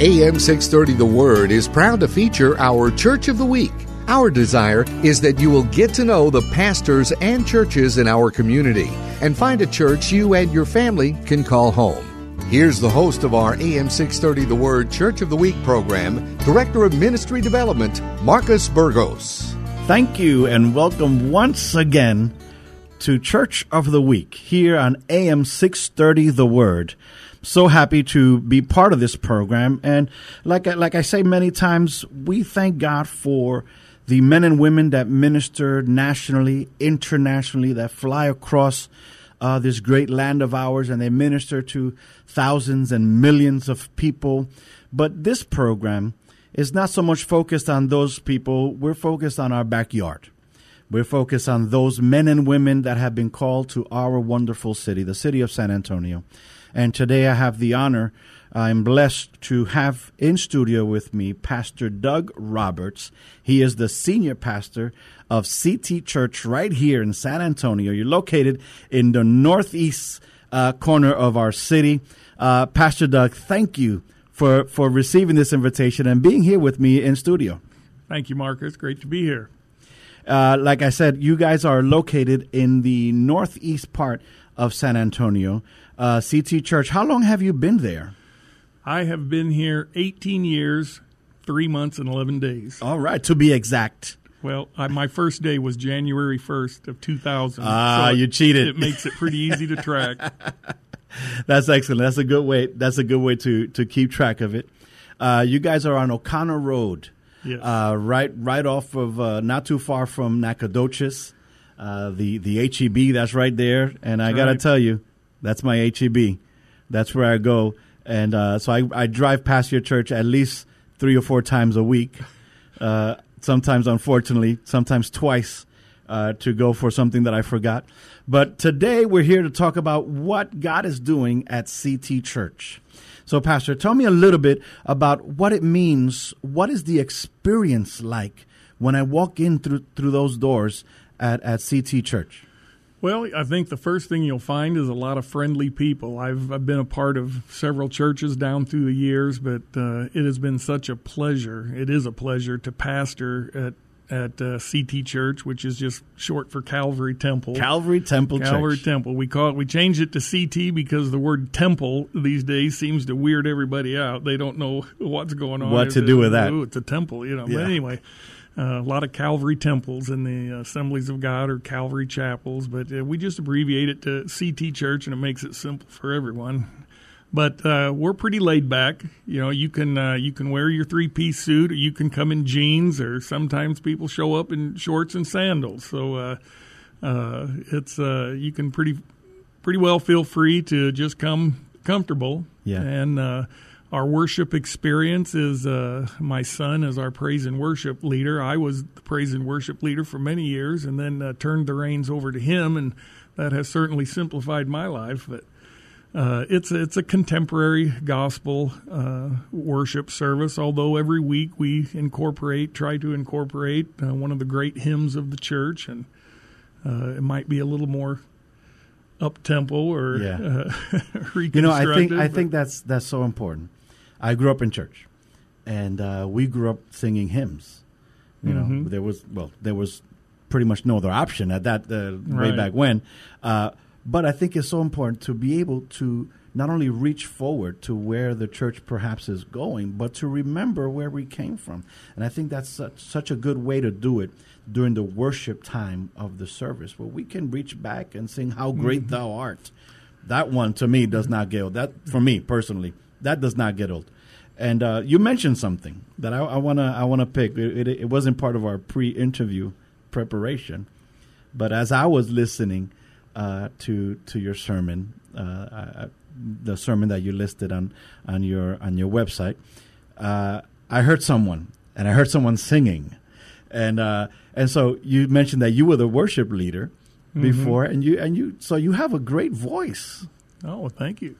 AM 630 The Word is proud to feature our Church of the Week. Our desire is that you will get to know the pastors and churches in our community and find a church you and your family can call home. Here's the host of our AM 630 The Word Church of the Week program, Director of Ministry Development, Marcus Burgos. Thank you and welcome once again to Church of the Week here on AM 630 The Word so happy to be part of this program. And like like I say many times, we thank God for the men and women that minister nationally, internationally, that fly across uh, this great land of ours, and they minister to thousands and millions of people. But this program is not so much focused on those people. We're focused on our backyard. We're focused on those men and women that have been called to our wonderful city, the city of San Antonio. And today I have the honor, I'm blessed to have in studio with me Pastor Doug Roberts. He is the senior pastor of CT Church right here in San Antonio. You're located in the northeast uh, corner of our city. Uh, Pastor Doug, thank you for, for receiving this invitation and being here with me in studio. Thank you, Marcus. Great to be here. Uh, like I said, you guys are located in the northeast part of San Antonio uh, CT Church. How long have you been there? I have been here 18 years, three months, and 11 days. All right, to be exact. Well, I, my first day was January 1st of 2000. Ah, so you cheated. It makes it pretty easy to track. That's excellent. That's a good way. That's a good way to to keep track of it. Uh, you guys are on O'Connor Road, yes. uh, right right off of uh, not too far from Nacogdoches, uh, the the HEB that's right there. And I got to tell you, that's my HEB. That's where I go. And uh, so I, I drive past your church at least three or four times a week. Uh, sometimes, unfortunately, sometimes twice uh, to go for something that I forgot. But today we're here to talk about what God is doing at CT Church. So, Pastor, tell me a little bit about what it means. What is the experience like when I walk in through through those doors at, at CT Church? Well, I think the first thing you'll find is a lot of friendly people. I've, I've been a part of several churches down through the years, but uh, it has been such a pleasure. It is a pleasure to pastor at at uh, CT Church, which is just short for Calvary Temple. Calvary Temple Calvary Church. Temple. We call it. We changed it to CT because the word temple these days seems to weird everybody out. They don't know what's going on. What to do with that? Ooh, it's a temple, you know. Yeah. But anyway, uh, a lot of Calvary temples in the Assemblies of God or Calvary chapels, but uh, we just abbreviate it to CT Church, and it makes it simple for everyone. But uh, we're pretty laid back. You know, you can uh, you can wear your three piece suit, or you can come in jeans, or sometimes people show up in shorts and sandals. So uh, uh, it's you can pretty pretty well feel free to just come comfortable. Yeah. And our worship experience is uh, my son as our praise and worship leader. I was the praise and worship leader for many years, and then uh, turned the reins over to him, and that has certainly simplified my life. But uh, it's it's a contemporary gospel uh, worship service. Although every week we incorporate, try to incorporate uh, one of the great hymns of the church, and uh, it might be a little more up tempo or yeah. you know, I think I think that's that's so important. I grew up in church, and uh, we grew up singing hymns. You mm-hmm. know, there was well, there was pretty much no other option at that uh, right. way back when. Uh, but I think it's so important to be able to not only reach forward to where the church perhaps is going, but to remember where we came from. And I think that's such, such a good way to do it during the worship time of the service, where we can reach back and sing "How Great mm-hmm. Thou Art." That one to me does not old. That for me personally that does not get old. And uh, you mentioned something that I, I wanna I wanna pick. It, it, it, wasn't part of our pre-interview preparation, but as I was listening uh, to to your sermon, uh, I, the sermon that you listed on on your on your website, uh, I heard someone, and I heard someone singing, and uh, and so you mentioned that you were the worship leader Mm-hmm. before, and you and you so you have a great voice. Oh, thank you.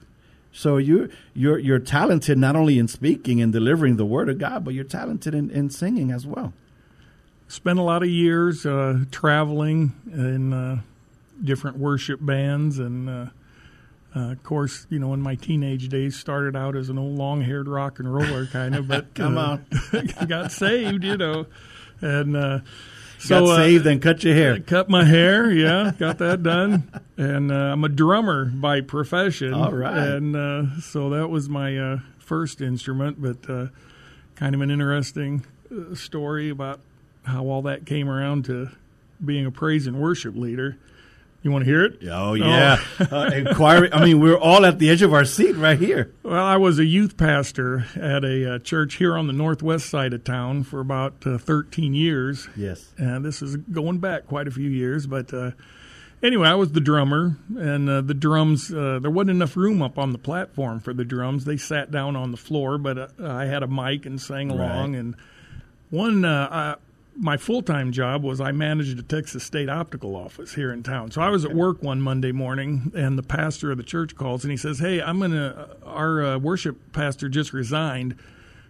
So you you're you're talented not only in speaking and delivering the word of God, but you're talented in, in singing as well. Spent a lot of years uh, traveling in uh, different worship bands, and uh, uh, of course, you know, in my teenage days, started out as an old long-haired rock and roller kind of, but Come uh, got saved, you know, and uh, Got so uh, saved and cut your hair. cut my hair. Yeah, got that done. And uh, I'm a drummer by profession. All right. And uh, so that was my uh, first instrument, but uh, kind of an interesting uh, story about how all that came around to being a praise and worship leader. You want to hear it? Oh yeah, uh, inquiry. I mean, we're all at the edge of our seat right here. Well, I was a youth pastor at a uh, church here on the northwest side of town for about uh, 13 years. Yes. And this is going back quite a few years, but uh, anyway, I was the drummer, and uh, the drums. Uh, there wasn't enough room up on the platform for the drums. They sat down on the floor, but uh, I had a mic and sang along. Right. And one, uh, I, my full time job was I managed the Texas State Optical office here in town. So I was at work one Monday morning, and the pastor of the church calls and he says, "Hey, I'm gonna. Our uh, worship pastor just resigned.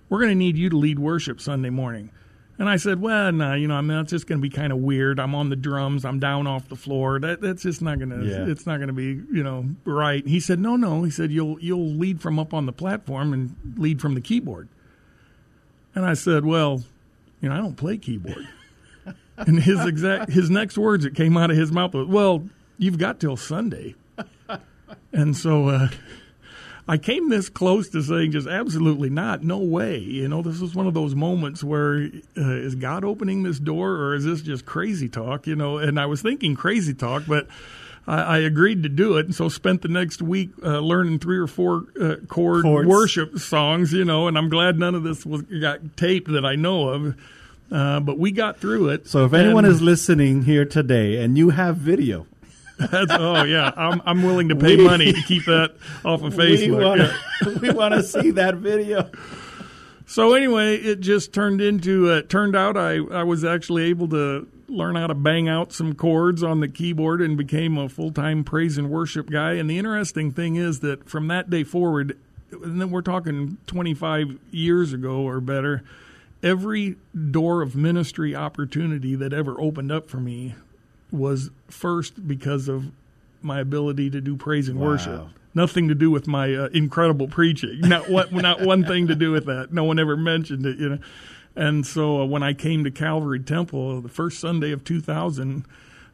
We're gonna need you to lead worship Sunday morning." And I said, "Well, no, you know, I mean, that's just going to be kind of weird. I'm on the drums. I'm down off the floor. That that's just not going to. Yeah. It's not going to be, you know, right." He said, "No, no." He said, "You'll you'll lead from up on the platform and lead from the keyboard." And I said, "Well, you know, I don't play keyboard." and his exact his next words that came out of his mouth was, "Well, you've got till Sunday." and so uh, I came this close to saying just absolutely not, no way. You know, this is one of those moments where uh, is God opening this door or is this just crazy talk? You know, and I was thinking crazy talk, but. I, I agreed to do it, and so spent the next week uh, learning three or four uh, chord Chords. worship songs. You know, and I'm glad none of this was got taped that I know of. Uh, but we got through it. So if anyone is listening here today and you have video, that's, oh yeah, I'm I'm willing to pay We- money to keep that off of we Facebook. want Yeah. we want to see that video. So anyway, it just turned into. Uh, turned out I I was actually able to learn how to bang out some chords on the keyboard and became a full time praise and worship guy. And the interesting thing is that from that day forward, and then we're talking 25 years ago or better, every door of ministry opportunity that ever opened up for me was first because of my ability to do praise and Wow. worship. Nothing to do with my uh, incredible preaching. Not what, not one thing to do with that. No one ever mentioned it, you know. And so uh, when I came to Calvary Temple the first Sunday of 2000,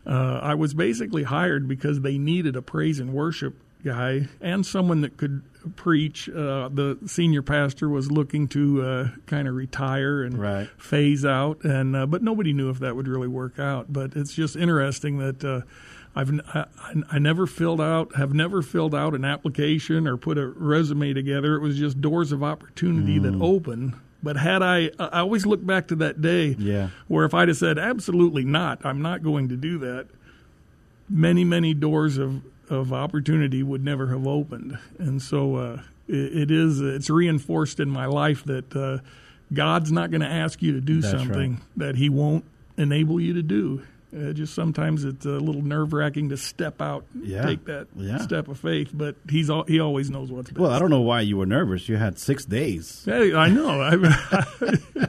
uh, I was basically hired because they needed a praise and worship guy and someone that could preach. Uh, the senior pastor was looking to uh, kind of retire and Right. phase out, and uh, but nobody knew if that would really work out. But it's just interesting that. Uh, I've I, I never filled out have never filled out an application or put a resume together. It was just doors of opportunity that open. But had I, I always look back to that day Yeah. where if I'd have said absolutely not, I'm not going to do that. Many many doors of of opportunity would never have opened, and so uh, it, it is it's reinforced in my life that uh, God's not going to ask you to do That's something right. that He won't enable you to do. Uh, just sometimes it's a little nerve wracking to step out, Yeah. take that Yeah. step of faith. But he's al- he always knows what's best. Well, I don't know why you were nervous. You had six days, Hey, I know. I,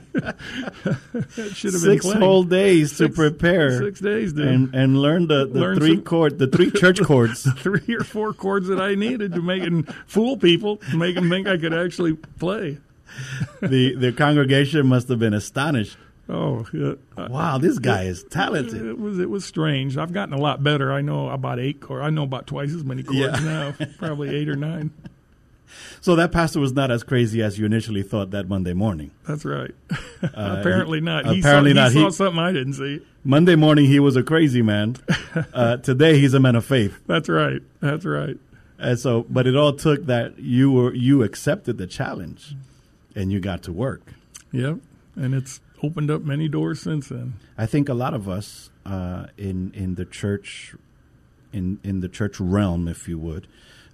should have six plenty. whole days to prepare Six days, dude. and and learn the, the Learn three chord the three church chords. three or four chords that I needed to make and fool people, make them think I could actually play. the the congregation must have been astonished. Oh. Uh, Wow, this guy is talented. it was it was strange. I've gotten a lot better. I know about eight chords. I know about twice as many chords Yeah. now, probably eight or nine. So that pastor was not as crazy as you initially thought that Monday morning. That's right. apparently not. He apparently saw, not. He He- saw something I didn't see. Monday morning he was a crazy man. Uh, today he's a man of faith. That's right. That's right. And so, but it all took that you were you accepted the challenge, and you got to work. Yep. And it's opened up many doors since then. I think a lot of us uh, in in the church, in in the church realm, if you would,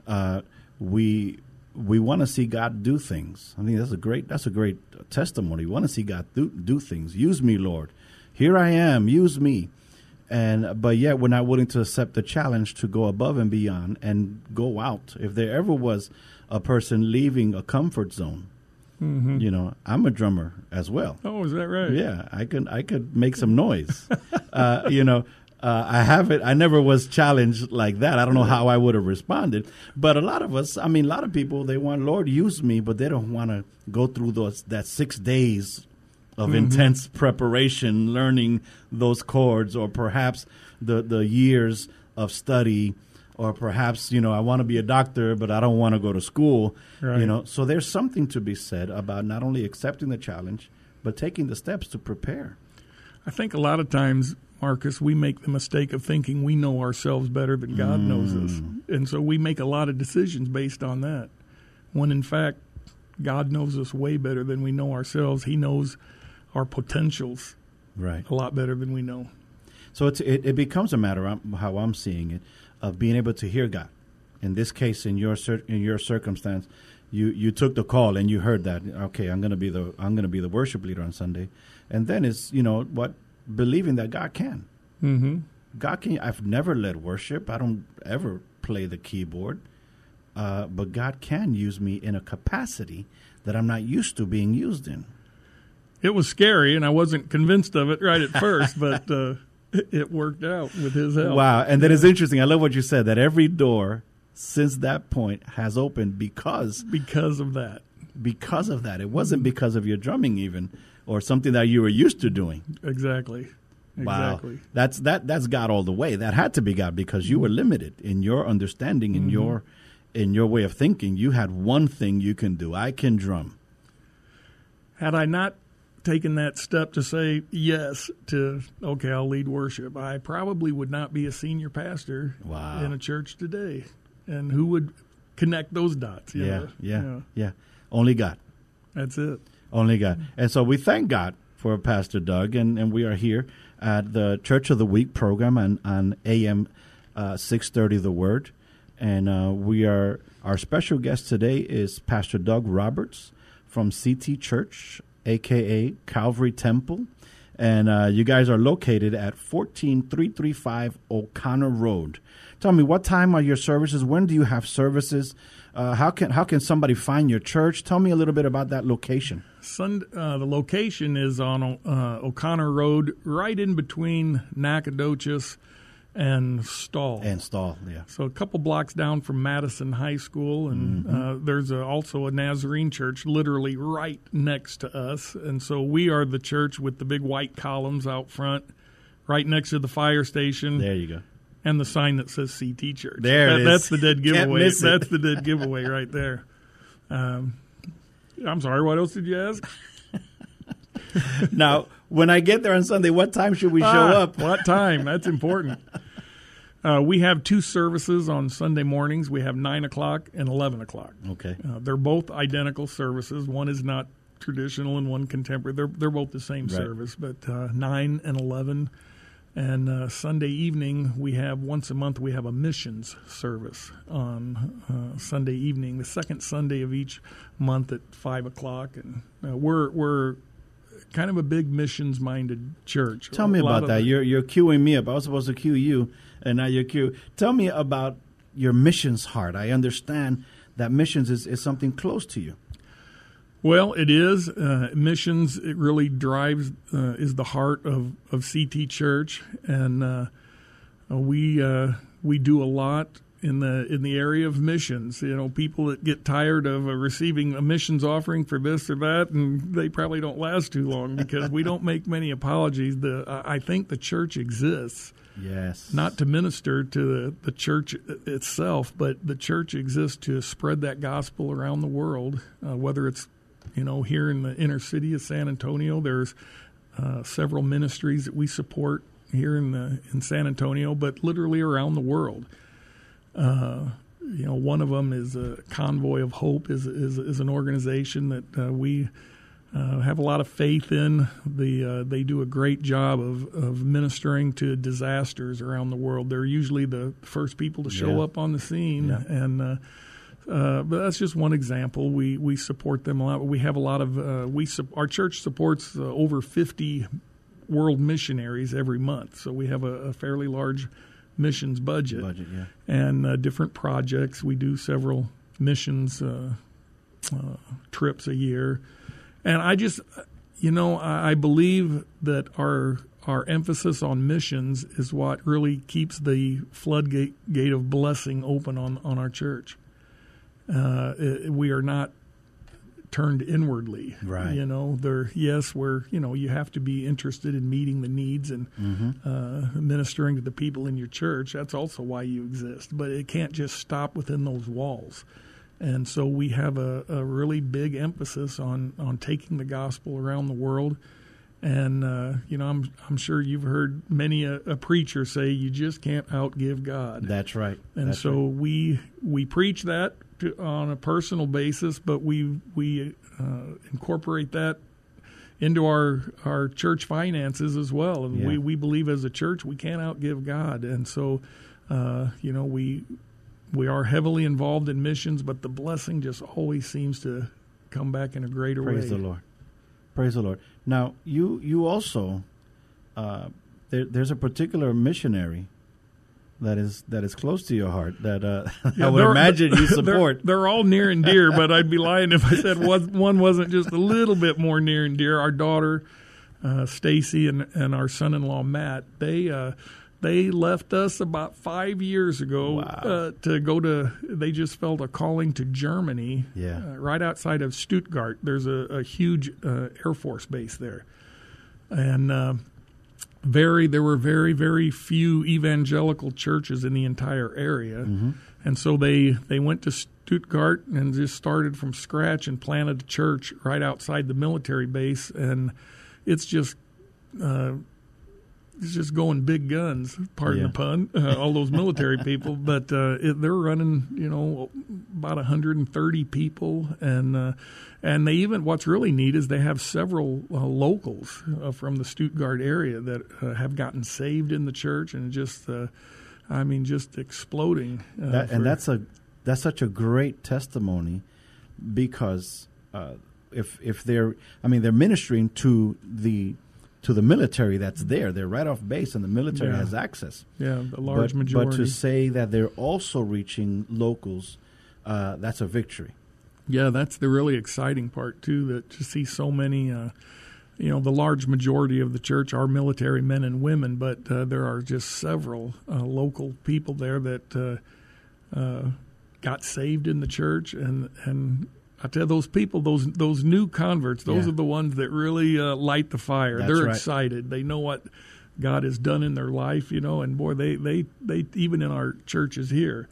uh, we we want to see God do things. I think that's a great that's a great testimony. We want to see God do, do things. Use me, Lord. Here I am. Use me. And but yet we're not willing to accept the challenge to go above and beyond and go out. If there ever was a person leaving a comfort zone, Mm-hmm. you know, I'm a drummer as well. Oh, is that right? Yeah, I could I could make some noise. uh, you know, uh, I haven't. I never was challenged like that. I don't know how I would have responded. But a lot of us, I mean, a lot of people, they want Lord use me, but they don't want to go through those that six days of intense preparation, learning those chords, or perhaps the the years of study. Or perhaps you know I want to be a doctor, but I don't want to go to school. You know, so there's something to be said about not only accepting the challenge, but taking the steps to prepare. I think a lot of times, Marcus, we make the mistake of thinking we know ourselves better than God mm. knows us. And so we make a lot of decisions based on that. When in fact, God knows us way better than we know ourselves. He knows our potentials Right. a lot better than we know. So it's, it, it becomes a matter of how I'm seeing it of being able to hear God. In this case, in your in your circumstance, you, you took the call and you heard that. Okay, I'm going to be the I'm to be the worship leader on Sunday, and then it's you know what believing that God can. Mm-hmm. God can. I've never led worship. I don't ever play the keyboard, uh, but God can use me in a capacity that I'm not used to being used in. It was scary, and I wasn't convinced of it right at first, but uh, it worked out with His help. Wow. And that is interesting. I love what you said that every door since that point has opened because Because of that. because of that. It wasn't because of your drumming even or something that you were used to doing. Exactly. Wow. Exactly. That's that that's God all the way. That had to be God because you were limited in your understanding in mm-hmm. your in your way of thinking. You had one thing you can do. I can drum. Had I not taken that step to say yes to okay, I'll lead worship, I probably would not be a senior pastor Wow. in a church today. And who would connect those dots? Yeah, know? yeah, yeah. Only God. That's it. Only God. And so we thank God for Pastor Doug, and, and we are here at the Church of the Week program on, on AM uh, 630 The Word. And uh, we are, our special guest today is Pastor Doug Roberts from CT Church, aka Calvary Temple. And uh, you guys are located at 14335 O'Connor Road. Tell me, what time are your services? When do you have services? Uh, how can how can somebody find your church? Tell me a little bit about that location. Sund- uh, the location is on uh, O'Connor Road, right in between Nacogdoches and Stahl. And Stahl, yeah. So a couple blocks down from Madison High School, and Mm-hmm. uh, there's a, also a Nazarene church literally right next to us. And so we are the church with the big white columns out front, right next to the fire station, There you go. and the sign that says CT Church. There it That- is. That's the dead giveaway. That's the dead giveaway right there. Um, I'm sorry. What else did you ask? Now, when I get there on Sunday, what time should we show Ah, up? What time? That's important. Uh, we have two services on Sunday mornings. We have nine o'clock and eleven o'clock. Okay. Uh, they're both identical services. One is not traditional and one contemporary. They're they're both the same Right. service, but uh, nine and eleven. And uh, Sunday evening, we have once a month we have a missions service on uh, Sunday evening, the second Sunday of each month at five o'clock. And uh, we're we're kind of a big missions minded church. Tell me about that. You're you're queuing me up. I was supposed to cue you, and now you're cue. Tell me about your missions heart. I understand that missions is, is something close to you. Well, it is uh, missions. It really drives uh, is the heart of, of CT Church, and uh, we uh, we do a lot in the in the area of missions. You know, people that get tired of uh, receiving a missions offering for this or that, and they probably don't last too long because we don't make many apologies. The I I think the church exists Yes. not to minister to the, the church itself, but the church exists to spread that gospel around the world, uh, whether it's you know here in the inner city of San Antonio. There's uh, several ministries that we support here in the in San Antonio, but literally around the world. Uh, you know, one of them is a Convoy of Hope is is, is an organization that uh, we uh, have a lot of faith in. The uh, they do a great job of, of ministering to disasters around the world. They're usually the first people to show Yeah. up on the scene, Yeah. and uh, uh, but that's just one example. We we support them a lot. We have a lot of uh, we our church supports uh, over fifty world missionaries every month, so we have a, a fairly large missions budget. Budget, yeah. And uh, different projects. We do several missions uh, uh, trips a year, and I just, you know, I, I believe that our our emphasis on missions is what really keeps the floodgate gate of blessing open on on our church. Uh, we are not turned inwardly. Right. You know, there. Yes, we're. You know, you have to be interested in meeting the needs and Mm-hmm. uh, ministering to the people in your church. That's also why you exist. But it can't just stop within those walls. And so we have a, a really big emphasis on on taking the gospel around the world. And uh, you know, I'm I'm sure you've heard many a, a preacher say you just can't outgive God. That's right. And That's so right. we we preach that on a personal basis, but we we uh, incorporate that into our our church finances as well. And Yeah. we we believe as a church we can't outgive God, and so uh, you know we we are heavily involved in missions, but the blessing just always seems to come back in a greater Praise way. Praise the Lord. Praise the Lord. Now, you you also uh, there, there's a particular missionary that is that is close to your heart that uh, Yeah, I would imagine you they're- support. They're, all near and dear, but I'd be lying if I said was, one wasn't just a little bit more near and dear. Our daughter, uh, Stacy, and and our son-in-law Matt, they uh, they left us about five years ago Wow. uh, to go to. They just felt a calling to Germany. Yeah. uh, right outside of Stuttgart. There's a, a huge uh, Air Force base there, and. Very there were very very few evangelical churches in the entire area. And so they they went to Stuttgart and just started from scratch and planted a church right outside the military base. And it's just uh, it's just going big guns pardon Yeah. the pun uh, all those military people but uh, it, they're running you know about 130 people and uh, and they even what's really neat is they have several uh, locals uh, from the Stuttgart area that uh, have gotten saved in the church and just uh, I mean just exploding uh, That, for- and that's a that's such a great testimony because uh, if if they're I mean they're ministering to the to the military that's there they're right off base and the military Yeah. has access yeah the large but, majority but to say that they're also reaching locals uh, that's a victory Yeah, that's the really exciting part too. That to see so many, uh, you know, the large majority of the church are military men and women, but uh, there are just several uh, local people there that uh, uh, got saved in the church, and and I tell those people, those those new converts, those Yeah. are the ones that really uh, light the fire. That's They're right. excited. They know what God has done in their life, you know, and boy, they they they even in our churches here.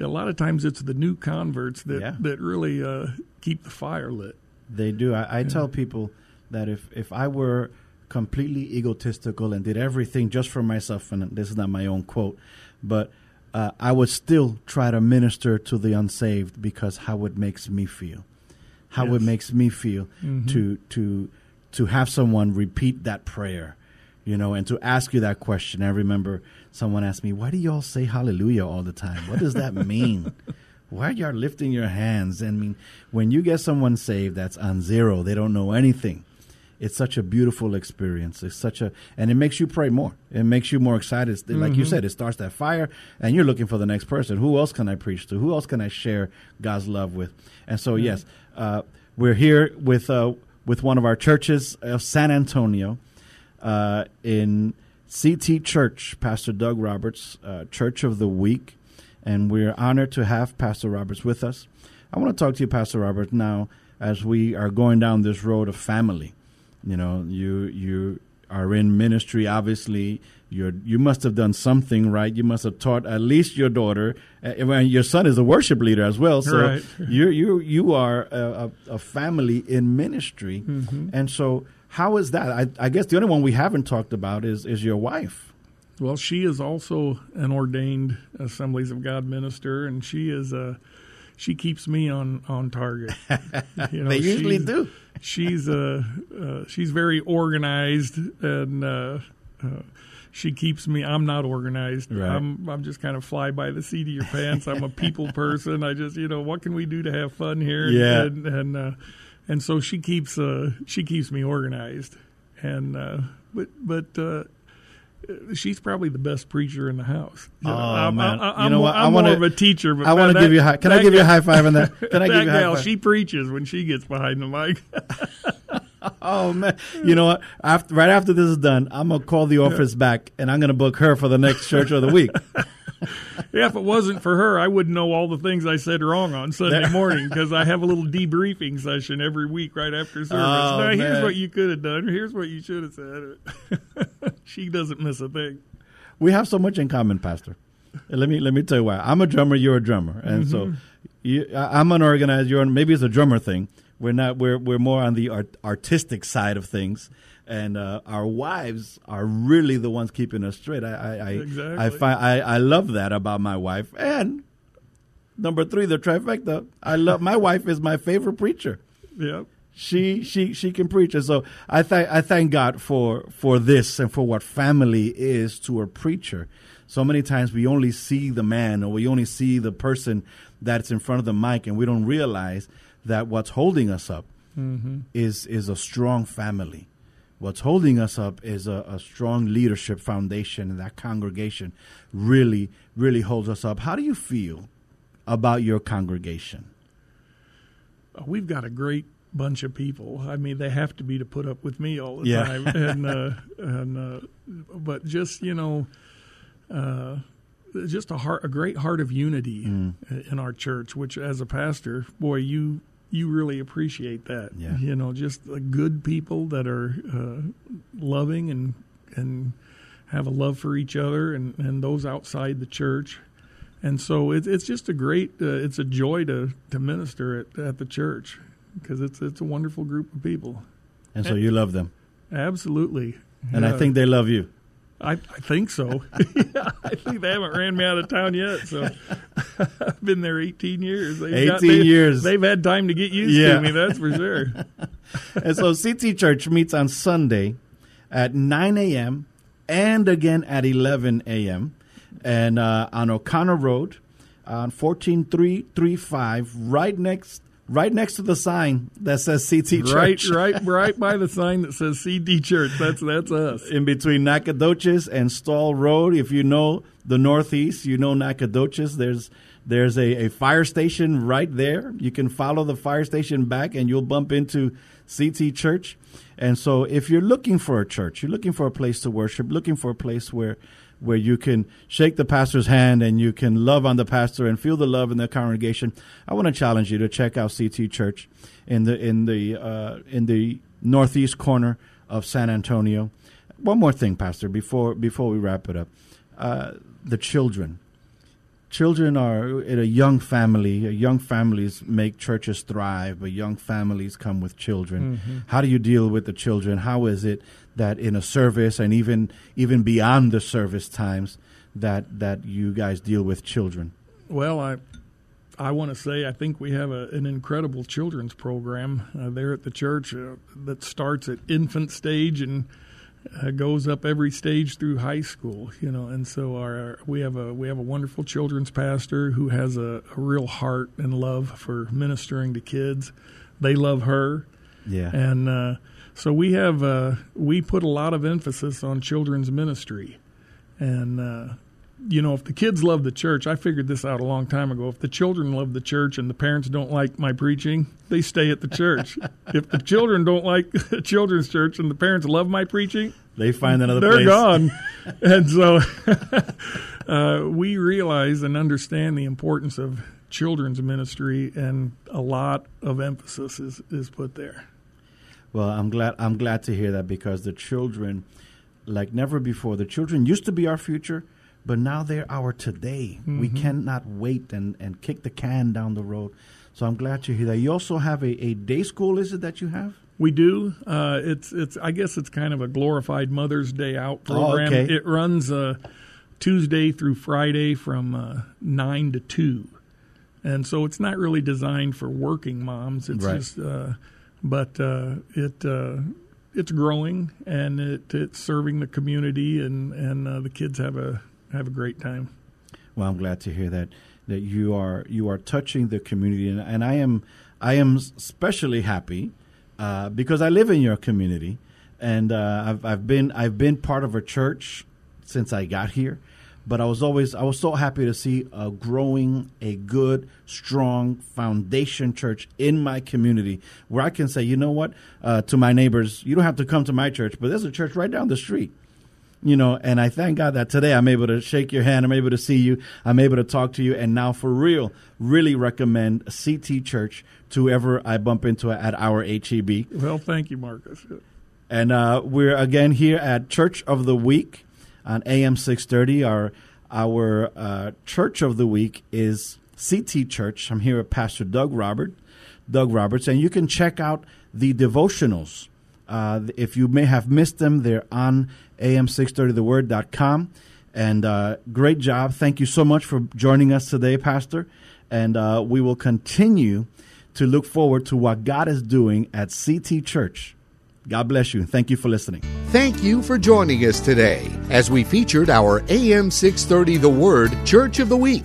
A lot of times, it's the new converts that Yeah. that really uh, keep the fire lit. They do. I, I tell people that if if I were completely egotistical and did everything just for myself, and this is not my own quote, but uh, I would still try to minister to the unsaved because how it makes me feel, how it makes me feel Mhm. to to to have someone repeat that prayer, you know, and to ask you that question. I remember someone asked me, "Why do y'all say Hallelujah all the time? What does that mean?" Why are y'all lifting your hands? I mean, when you get someone saved that's on zero, they don't know anything. It's such a beautiful experience. It's such a, and it makes you pray more. It makes you more excited. It's- Like you Mhm. said, it starts that fire, and you're looking for the next person. Who else can I preach to? Who else can I share God's love with? And so, yes, uh, we're here with uh, with one of our churches of San Antonio uh, in CT Church, Pastor Doug Roberts, uh, Church of the Week, and we're honored to have Pastor Roberts with us. I want to talk to you, Pastor Roberts, now as we are going down this road of family. You know, you you are in ministry. Obviously, you you must have done something right. You must have taught at least your daughter. Uh, your son is a worship leader as well. So Right. you you you are a, a, a family in ministry, Mm-hmm. and so how is that? I, I guess the only one we haven't talked about is is your wife. Well, she is also an ordained Assemblies of God minister, and she is uh, she keeps me on on target. You know, they usually she's- do. She's uh, uh, she's very organized, and uh, uh, she keeps me. I'm not organized. Right. I'm I'm just kind of fly by the seat of your pants. I'm a people person. I just you know what can we do to have fun here? Yeah. and and, uh, and so she keeps uh, she keeps me organized, and uh, but but. Uh, She's probably the best preacher in the house. Oh, I'm, man. I, You am know what? I I'm wanna- more of a teacher, but I want to give you high. Can I give you a high five on that? Can I that give you a high gal, five? she preaches when she gets behind the mic. Oh man! You know what? After, right after this is done, I'm gonna call the office back, and I'm gonna book her for the next church of the week. yeah, if it wasn't for her, I wouldn't know all the things I said wrong on Sunday morning because I have a little debriefing session every week right after service. Oh, now, here's what you could have done. Here's what you should have said. she doesn't miss a thing. We have so much in common, Pastor. Let me let me tell you why. I'm a drummer. You're a drummer, and so mm-hmm. You, I- I'm unorganized. You're on, maybe it's a drummer thing. We're not. We're we're more on the art, artistic side of things, and uh, our wives are really the ones keeping us straight. I I I, Exactly. I find I, I love that about my wife. And number three, the trifecta. I love my wife is my favorite preacher. Yep. she she she can preach and so i thank i thank god for for this and for what family is to a preacher so many times we only see the man or we only see the person that's in front of the mic and we don't realize that what's holding us up is is a strong family what's holding us up is a, a strong leadership foundation and that congregation really really holds us up how do you feel about your congregation Uh, We've got a great bunch of people. I mean, they have to be to put up with me all the Yeah. time. And uh, and uh, but just you know, uh, just a heart, a great heart of unity Mm. in our church. Which, as a pastor, boy, you you really appreciate that. Yeah. You know, just uh, good people that are uh, loving and and have a love for each other, and and those outside the church. And so it's it's just a great uh, it's a joy to to minister at, at the church because it's it's a wonderful group of people. and so you love them Absolutely. and i think they love you I, I think so. yeah, I think they haven't ran me out of town yet. So I've been there 18 years. They've 18 they- years. They've had time to get used Yeah. to me. That's for sure. and so CT Church meets on Sunday at 9 a.m. and again at 11 a.m. and uh, on O'Connor Road on 14335 right next right next to the sign that says CT Church. right, right, right by the sign that says CT Church. That's that's us. In between Nacogdoches and Stahl Road, if you know the Northeast, you know Nacogdoches. There's there's a, a fire station right there. You can follow the fire station back, and you'll bump into CT Church. And so, if you're looking for a church, you're looking for a place to worship, looking for a place where where you can shake the pastor's hand and you can love on the pastor and feel the love in the congregation. I want to challenge you to check out CT Church in the in the uh, in the northeast corner of San Antonio. One more thing, Pastor, before before we wrap it up, uh, the children. Children are in a young family. Young families make churches thrive, but young families come with children. How do you deal with the children? How is it that in a service and even even beyond the service times that that you guys deal with children? Well, I I want to say I think we have a, an incredible children's program uh, there at the church uh, that starts at infant stage and uh, goes up every stage through high school. You know, and so our we have a we have a wonderful children's pastor who has a, a real heart and love for ministering to kids. They love her. Yeah. And uh, so we have uh, we put a lot of emphasis on children's ministry, and uh, you know if the kids love the church, I figured this out a long time ago. If the children love the church and the parents don't like my preaching, they stay at the church. if the children don't like the children's church and the parents love my preaching, they find another they're place. gone. and so uh, we realize and understand the importance of children's ministry, and a lot of emphasis is, is put there. Well, I'm glad I'm glad to hear that because the children, like never before, the children used to be our future, but now they're our today. We cannot wait and, and kick the can down the road. So I'm glad to hear that. You also have a, a day school, is it that you have? We do. Uh, it's it's. I guess it's kind of a glorified Mother's Day out Oh, program. okay. It runs uh, Tuesday through Friday from uh, nine to two, and so it's not really designed for working moms. It's Right. just, uh, but uh, it uh, it's growing and it, it's serving the community, and and uh, the kids have a have a great time. Well, I'm glad to hear that that you are you are touching the community, and, and I am I am especially happy uh, because I live in your community, and uh, I've I've been I've been part of a church since I got here, but I was always I was so happy to see a growing, a good, strong foundation church in my community where I can say, you know what, uh, to my neighbors, you don't have to come to my church, but there's a church right down the street you know, and I thank God that today I'm able to shake your hand, I'm able to see you, I'm able to talk to you, and now for real, really recommend CT Church to whoever I bump into at our HEB. Well, thank you, Marcus. And uh, we're again here at Church of the Week on AM 630. Our our uh, Church of the Week is CT Church. I'm here with Pastor Doug Robert, Doug Roberts, and you can check out the devotionals. Uh, if you may have missed them, they're on am630theword.com. And uh, great job. Thank you so much for joining us today, Pastor. And uh, we will continue to look forward to what God is doing at CT Church. God bless you. Thank you for listening. Thank you for joining us today as we featured our AM 630 The Word Church of the Week.